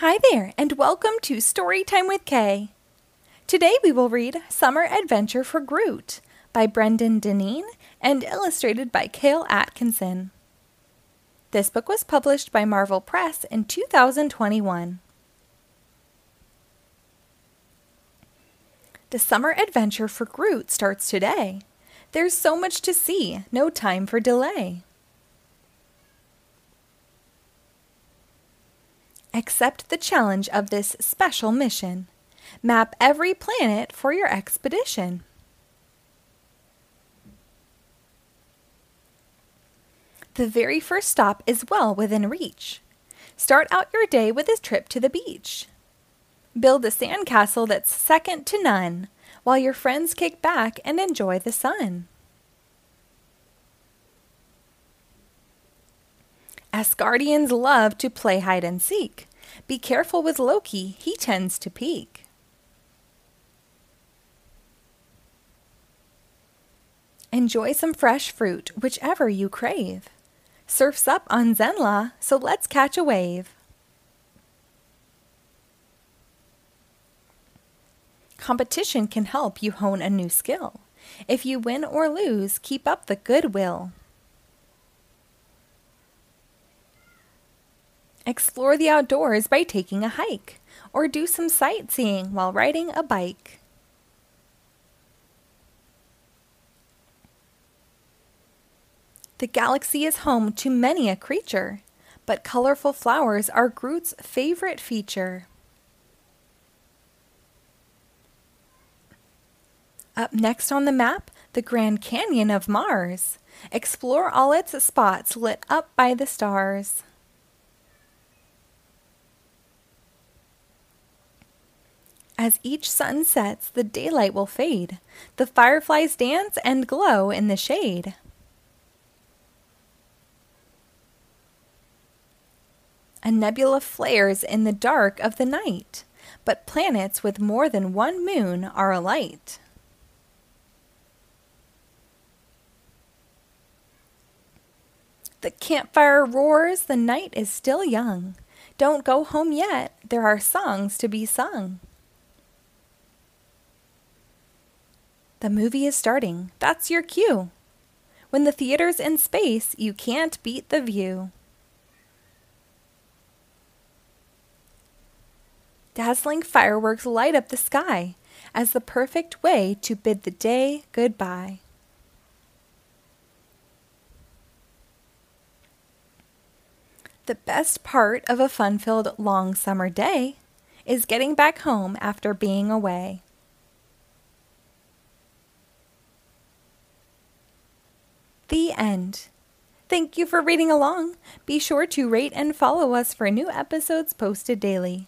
Hi there, and welcome to Storytime with K. Today we will read Summer Adventure for Groot by Brendan Deneen and illustrated by Cale Atkinson. This book was published by Marvel Press in 2021. The summer adventure for Groot starts today. There's so much to see, no time for delay. Accept the challenge of this special mission. Map every planet for your expedition. The very first stop is well within reach. Start out your day with a trip to the beach. Build a sandcastle that's second to none while your friends kick back and enjoy the sun. Asgardians love to play hide and seek. Be careful with Loki, he tends to peek. Enjoy some fresh fruit, whichever you crave. Surf's up on Zenla, so let's catch a wave. Competition can help you hone a new skill. If you win or lose, keep up the goodwill. Explore the outdoors by taking a hike, or do some sightseeing while riding a bike. The galaxy is home to many a creature, but colorful flowers are Groot's favorite feature. Up next on the map, the Grand Canyon of Mars. Explore all its spots lit up by the stars. As each sun sets, the daylight will fade. The fireflies dance and glow in the shade. A nebula flares in the dark of the night, but planets with more than one moon are alight. The campfire roars, the night is still young. Don't go home yet, there are songs to be sung. The movie is starting. That's your cue. When the theater's in space, you can't beat the view. Dazzling fireworks light up the sky as the perfect way to bid the day goodbye. The best part of a fun filled long summer day is getting back home after being away. End. Thank you for reading along. Be sure to rate and follow us for new episodes posted daily.